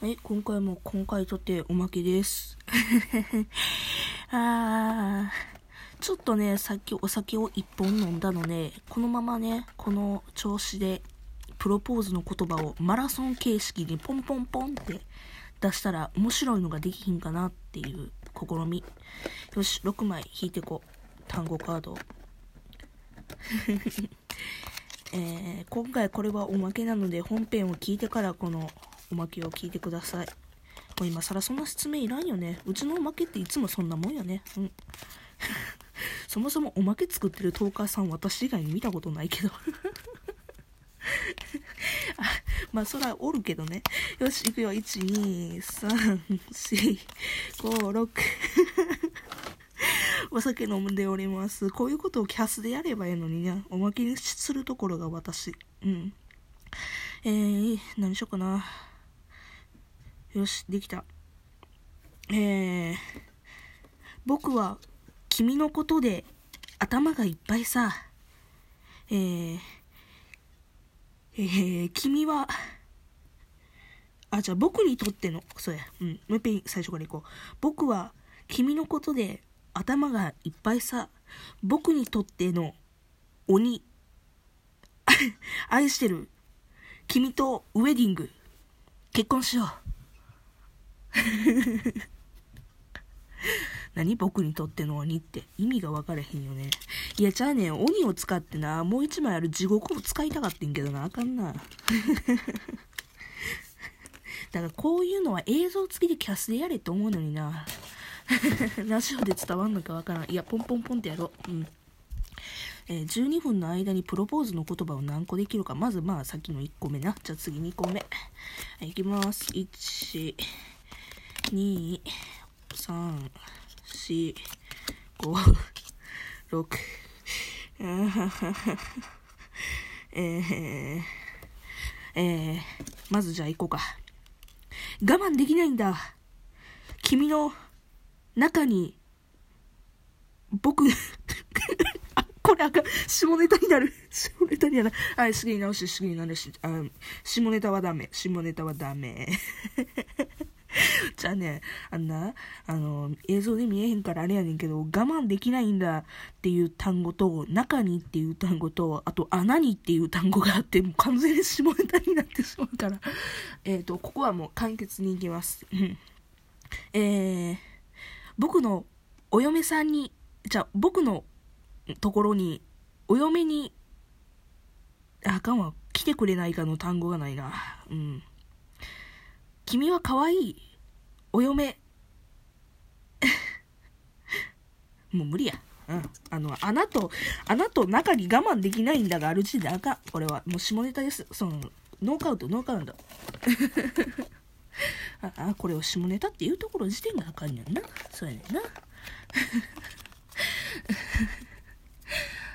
はい、今回も今回とておまけです。あー、ちょっとね、さっきお酒を一本飲んだので、このままね、この調子で、プロポーズの言葉をマラソン形式にポンポンポンって出したら面白いのができひんかなっていう試み。よし、6枚引いてこう。単語カード。えー今回これはおまけなので本編を聞いてからこのおまけを聞いてください。もう今更そんな説明いらんよね。うちのおまけっていつもそんなもんよね。うん。そもそもおまけ作ってるトーカーさん私以外に見たことないけど。あまあそらおるけどね。よし、いくよ。1、2、3、4、5、6。お酒飲んでおります。こういうことをキャスでやればいいのにね。おまけにするところが私。うん。えー、何しようかな。よし、できた。えー、僕は君のことで頭がいっぱいさ。えー、えー、君は、あ、じゃあ僕にとっての、そうや、うん、もう一遍最初からいこう。僕は君のことで頭がいっぱいさ。僕にとっての鬼。愛してる。君とウェディング。結婚しよう。何僕にとっての鬼って意味が分かれへんよね。いや、じゃあね、鬼を使ってな、もう一枚ある地獄を使いたかってんけどな、あかんな。だからこういうのは映像付きでキャスでやれって思うのにな。ラジオで伝わんのかわからん。いや、ポンポンポンってやろう。うん。えー12分の間にプロポーズの言葉を何個できるか。まず、まあ、さっきの1個目な。じゃあ次2個目。はい、いきます。1、2、3、4、5、6。えー、えー、まずじゃあ行こうか。我慢できないんだ。君の中に、僕、あ、これあかん。下ネタになる。下ネタになる。はい、すぐに直して、すぐに直し。あ下ネタはダメ。下ネタはダメ。じゃあね、あんな、あの、映像で見えへんからあれやねんけど、我慢できないんだっていう単語と、中にっていう単語と、あと穴にっていう単語があって、もう完全に下ネタになってしまうから、えっ、と、ここはもう簡潔にいきます。う んえー、僕のお嫁さんに、じゃあ僕のところに、お嫁に、ああかんわ、来てくれないかの単語がないな。うん。君は可愛い。お嫁。もう無理や。うん。あの、穴と、穴と中に我慢できないんだがある時点であかん。これは。もう下ネタです。その、ノーカウト、ノーカウント。ああ、これを下ネタっていうところ時点があかんねんな。そうやねんな。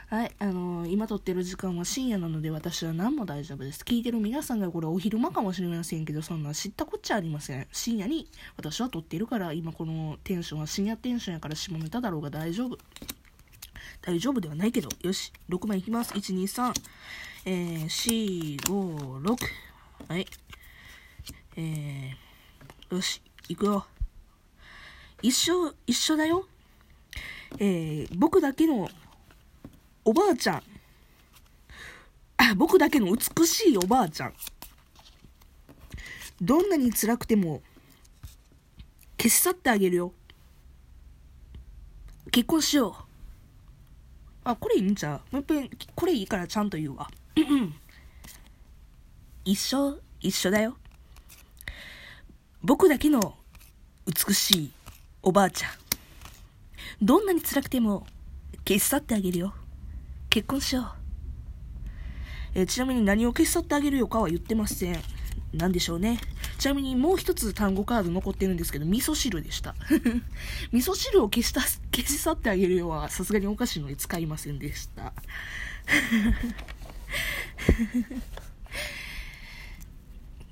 はい、あのー今撮ってる時間は深夜なので私は何も大丈夫です。聞いてる皆さんがこれお昼間かもしれませんけど、そんな知ったこっちゃありません。深夜に私は撮ってるから、今このテンションは深夜テンションやから下ネタだろうが大丈夫。大丈夫ではないけど、よし、6枚いきます。1、2、3、えー、4、5、6。はい。えー、よし、行くよ。一緒、一緒だよ。えー、僕だけのおばあちゃん。あ、僕だけの美しいおばあちゃん。どんなに辛くても、消し去ってあげるよ。結婚しよう。あ、これいいんちゃう？もう一遍、これいいからちゃんと言うわ。一緒、一緒だよ。僕だけの美しいおばあちゃん。どんなに辛くても消し去ってあげるよ。結婚しよう。えーちなみに何を消し去ってあげるよかは言ってません。なんでしょうね。ちなみにもう一つ単語カード残ってるんですけど、味噌汁でした。味噌汁を消した消し去ってあげるよはさすがにおかしいので使いませんでした。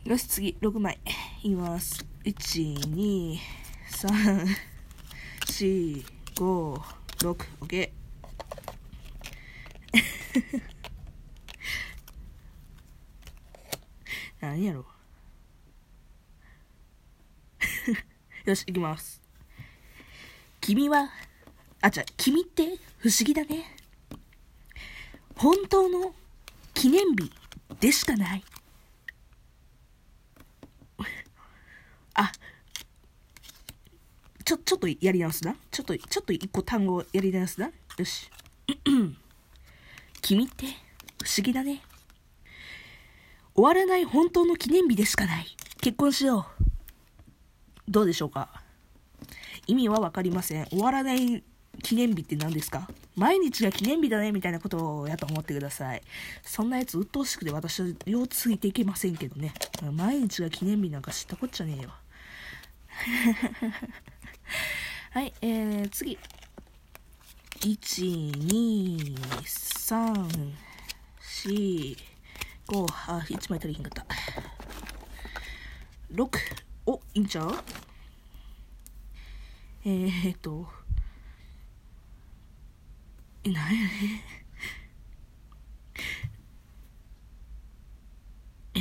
よし、次、6枚。いきます。1、2、3、4、5、6、OK。何やろ よし、いきます。君は、あ、じゃ君って不思議だね。本当の記念日でしかない。あ、ちょ、ちょっとやり直すな。ちょっと、ちょっと一個単語やり直すな。よし。君って不思議だね。終わらない本当の記念日でしかない。結婚しよう。どうでしょうか？意味はわかりません。終わらない記念日って何ですか？毎日が記念日だねみたいなことをやと思ってください。そんなやつ鬱陶しくて私はようついていけませんけどね。毎日が記念日なんか知ったこっちゃねえよ。はい、えー、次。1、2、3、4、5、あ、1枚足りひんかった。6、お、いいんちゃう？えー、っと、え、なんやねえ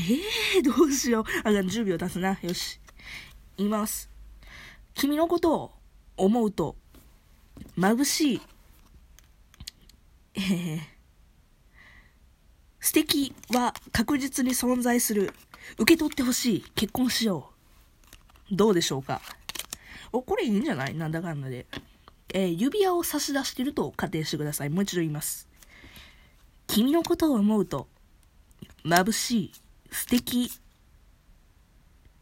ー、どうしよう。あ、10秒経つな。よし。言います。君のことを思うと、眩しい。えー、素敵は確実に存在する。受け取ってほしい。結婚しよう。どうでしょうか？お、これいいんじゃない？なんだかんだで。えー、指輪を差し出してると仮定してください。もう一度言います。君のことを思うと、眩しい。素敵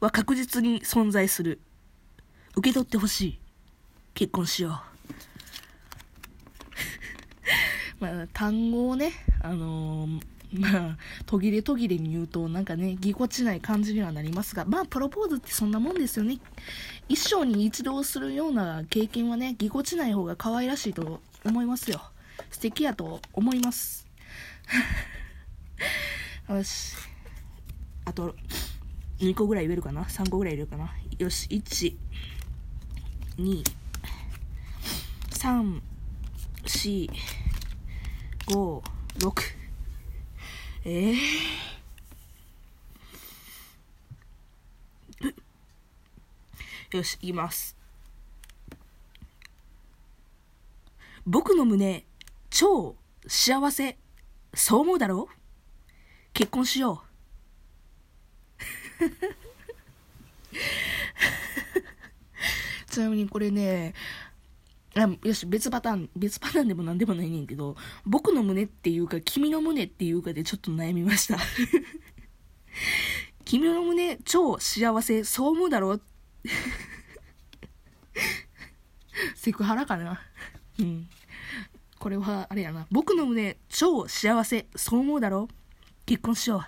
は確実に存在する。受け取ってほしい。結婚しよう。まあ、単語をね、あのー、まあ、途切れ途切れに言うと、なんかね、ぎこちない感じにはなりますが、まあ、プロポーズってそんなもんですよね。一生に一度するような経験はね、ぎこちない方が可愛らしいと思いますよ。素敵やと思います。よし。あと、2個ぐらい入れるかな ?3 個ぐらい入れるかな？よし、1、2、3、4、5、6。えー、よし、言います。僕の胸、超幸せ。そう思うだろう？結婚しよう。ちなみにこれね、あよし、別パターン、別パターンでも何でもないねんけど、僕の胸っていうか、君の胸っていうかでちょっと悩みました。君の胸、超幸せ、そう思うだろ？う セクハラかな？うん。これは、あれやな。僕の胸、超幸せ、そう思うだろ？結婚しよ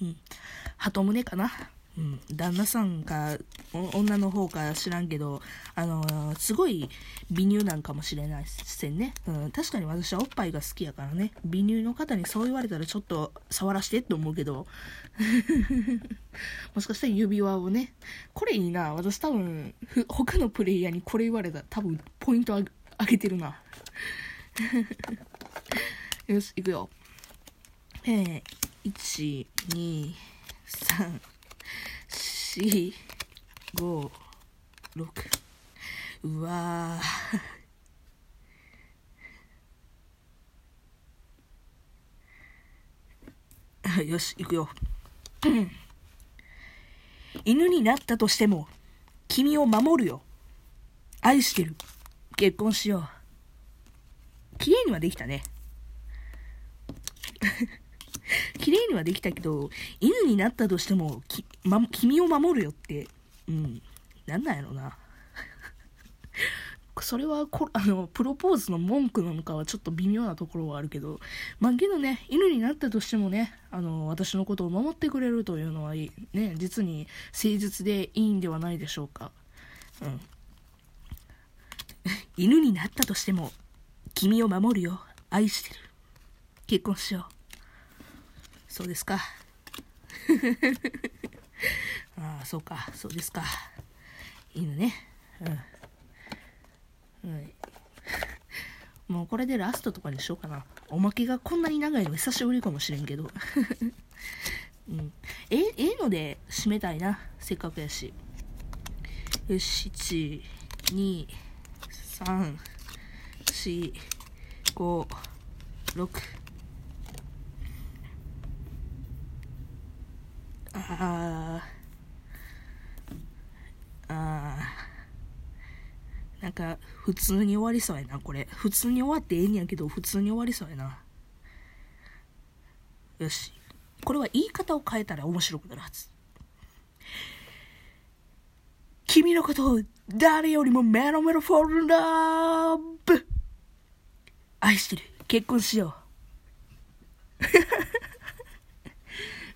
う。うん。鳩胸かな？うん、旦那さんか女の方か知らんけど、あのー、すごい美乳なんかもしれないせんね、うん。確かに私はおっぱいが好きやからね。美乳の方にそう言われたらちょっと触らしてって思うけど。もしかしたら指輪をね。これいいな。私多分、他のプレイヤーにこれ言われたら多分ポイントあげてるな。よし、いくよ。えー、1、2、3、4、5、6。うわ。よし、行くよ。犬になったとしても、君を守るよ。愛してる。結婚しよう。綺麗にはできたね。綺麗にはできたけど、犬になったとしても、ま、君を守るよって、うん、なんなんやろな。それはこ、あの、プロポーズの文句なのかはちょっと微妙なところはあるけど、まあ、けどね、犬になったとしてもね、あの、私のことを守ってくれるというのは、ね、実に誠実でいいんではないでしょうか。うん。犬になったとしても、君を守るよ。愛してる。結婚しよう。そうですか。ああ、そうか、そうですか。犬ね。うん。うん。もうこれでラストとかにしようかな。おまけがこんなに長いの久しぶりかもしれんけど。うん。え、ええので締めたいな。せっかくやし。よし、1、2、3、4、5、6。あー、あー、なんか、普通に終わりそうやな、これ。普通に終わってええんやけど、普通に終わりそうやな。よし。これは言い方を変えたら面白くなるはず。君のことを誰よりもメロメロフォルラブ愛してる。結婚しよ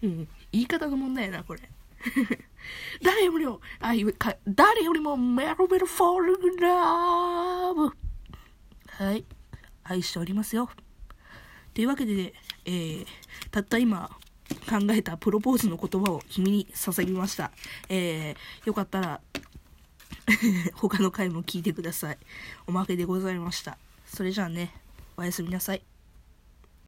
う。うん、言い方の問題やな、これ。誰よりも、あ、か誰よりもメロメロフォールグラブはい。愛しておりますよ。というわけで、えー、たった今、考えたプロポーズの言葉を君に捧げました。えー、よかったら 他の回も聞いてください。おまけでございました。それじゃあね、おやすみなさい。